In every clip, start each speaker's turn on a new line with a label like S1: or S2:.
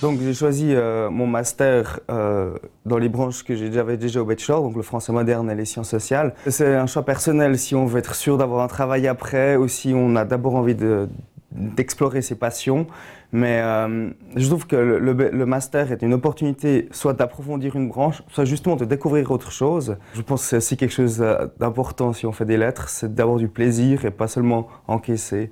S1: Donc j'ai choisi euh, mon master euh, dans les branches que j'avais déjà au bachelor, donc le français moderne et les sciences sociales. C'est un choix personnel si on veut être sûr d'avoir un travail après ou si on a d'abord envie d'explorer ses passions. Mais euh, je trouve que le, master est une opportunité soit d'approfondir une branche, soit justement de découvrir autre chose. Je pense que c'est aussi quelque chose d'important si on fait des lettres, c'est d'avoir du plaisir et pas seulement encaisser.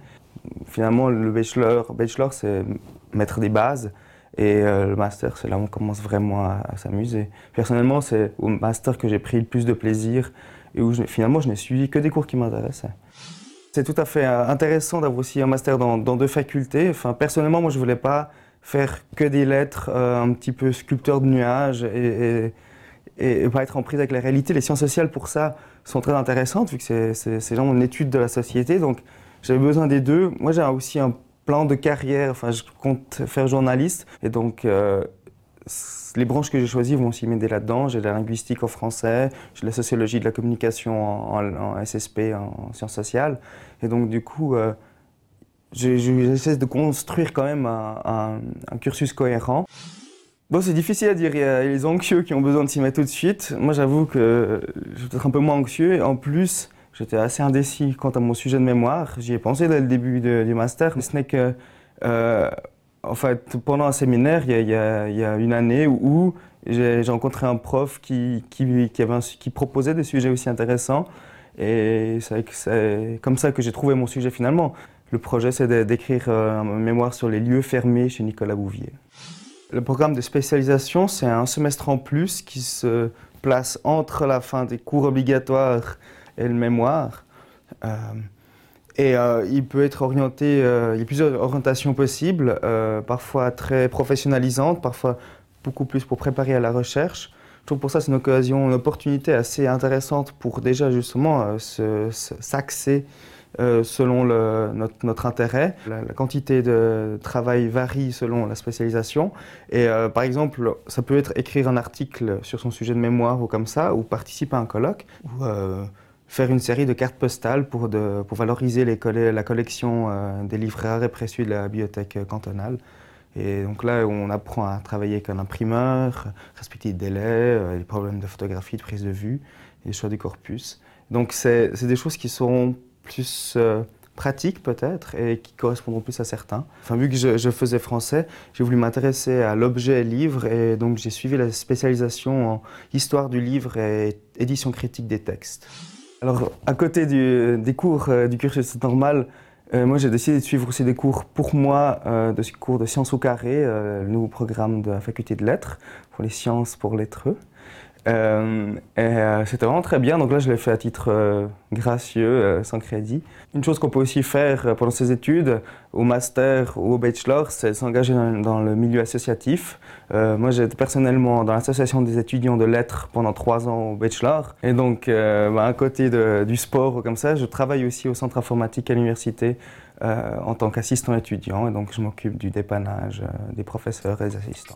S1: Finalement, le bachelor, bachelor c'est mettre des bases. Et euh, le master, c'est là où on commence vraiment à, s'amuser. Personnellement, c'est au master que j'ai pris le plus de plaisir et où finalement je n'ai suivi que des cours qui m'intéressaient. C'est tout à fait euh, intéressant d'avoir aussi un master dans, deux facultés. Enfin, personnellement, moi, je ne voulais pas faire que des lettres, euh, un petit peu sculpteur de nuages et, pas être en prise avec la réalité. Les sciences sociales, pour ça, sont très intéressantes, vu que c'est vraiment une étude de la société. Donc, j'avais besoin des deux. Moi, j'ai aussi un plan de carrière, enfin je compte faire journaliste et donc euh, les branches que j'ai choisies vont aussi m'aider là-dedans. J'ai la linguistique en français, j'ai la sociologie de la communication en, SSP, en sciences sociales. Et donc du coup, euh, j'essaie de construire quand même un, cursus cohérent. Bon, c'est difficile à dire. Il y a les anxieux qui ont besoin de s'y mettre tout de suite. Moi, j'avoue que je suis peut-être un peu moins anxieux. En plus, J'étais assez indécis quant à mon sujet de mémoire. J'y ai pensé dès le début du master. Ce n'est que, euh, en fait, pendant un séminaire, il y a, une année où, j'ai rencontré un prof qui, proposait des sujets aussi intéressants. Et c'est comme ça que j'ai trouvé mon sujet finalement. Le projet, c'est d'écrire euh, un mémoire sur les lieux fermés chez Nicolas Bouvier. Le programme de spécialisation, c'est un semestre en plus qui se place entre la fin des cours obligatoires et le mémoire. Euh, et euh, il peut être orienté, euh, il y a plusieurs orientations possibles, parfois très professionnalisantes, parfois beaucoup plus pour préparer à la recherche. Je trouve pour ça c'est une occasion, une opportunité assez intéressante pour déjà justement s'axer selon notre, intérêt. La, quantité de travail varie selon la spécialisation. Et par exemple, ça peut être écrire un article sur son sujet de mémoire ou comme ça, ou participer à un colloque, faire une série de cartes postales pour, valoriser la collection euh, des livres rares et précieux de la bibliothèque cantonale. Et donc là, on apprend à travailler avec un imprimeur, respecter les délais, euh, les problèmes de photographie, de prise de vue, et choix du corpus. Donc c'est des choses qui seront plus euh, pratiques peut-être et qui correspondront plus à certains. Enfin, vu que je faisais français, j'ai voulu m'intéresser à l'objet livre et donc j'ai suivi la spécialisation en histoire du livre et édition critique des textes. Alors, à côté des cours euh, du cursus normal, euh, moi j'ai décidé de suivre aussi des cours pour moi, euh, de cours de sciences au carré, le nouveau programme de la faculté de lettres, pour les sciences pour lettreux. Euh, euh, c'était vraiment très bien. Donc là, je l'ai fait à titre euh, gracieux, sans crédit. Une chose qu'on peut aussi faire pendant ses études, au master ou au bachelor, c'est s'engager dans, le milieu associatif. moi, j'étais personnellement dans l'association des étudiants de lettres pendant trois ans au bachelor. Et donc, bah, à côté du sport ou comme ça, je travaille aussi au centre informatique à l'université en tant qu'assistant étudiant. Et donc, je m'occupe du dépannage des professeurs et des assistants.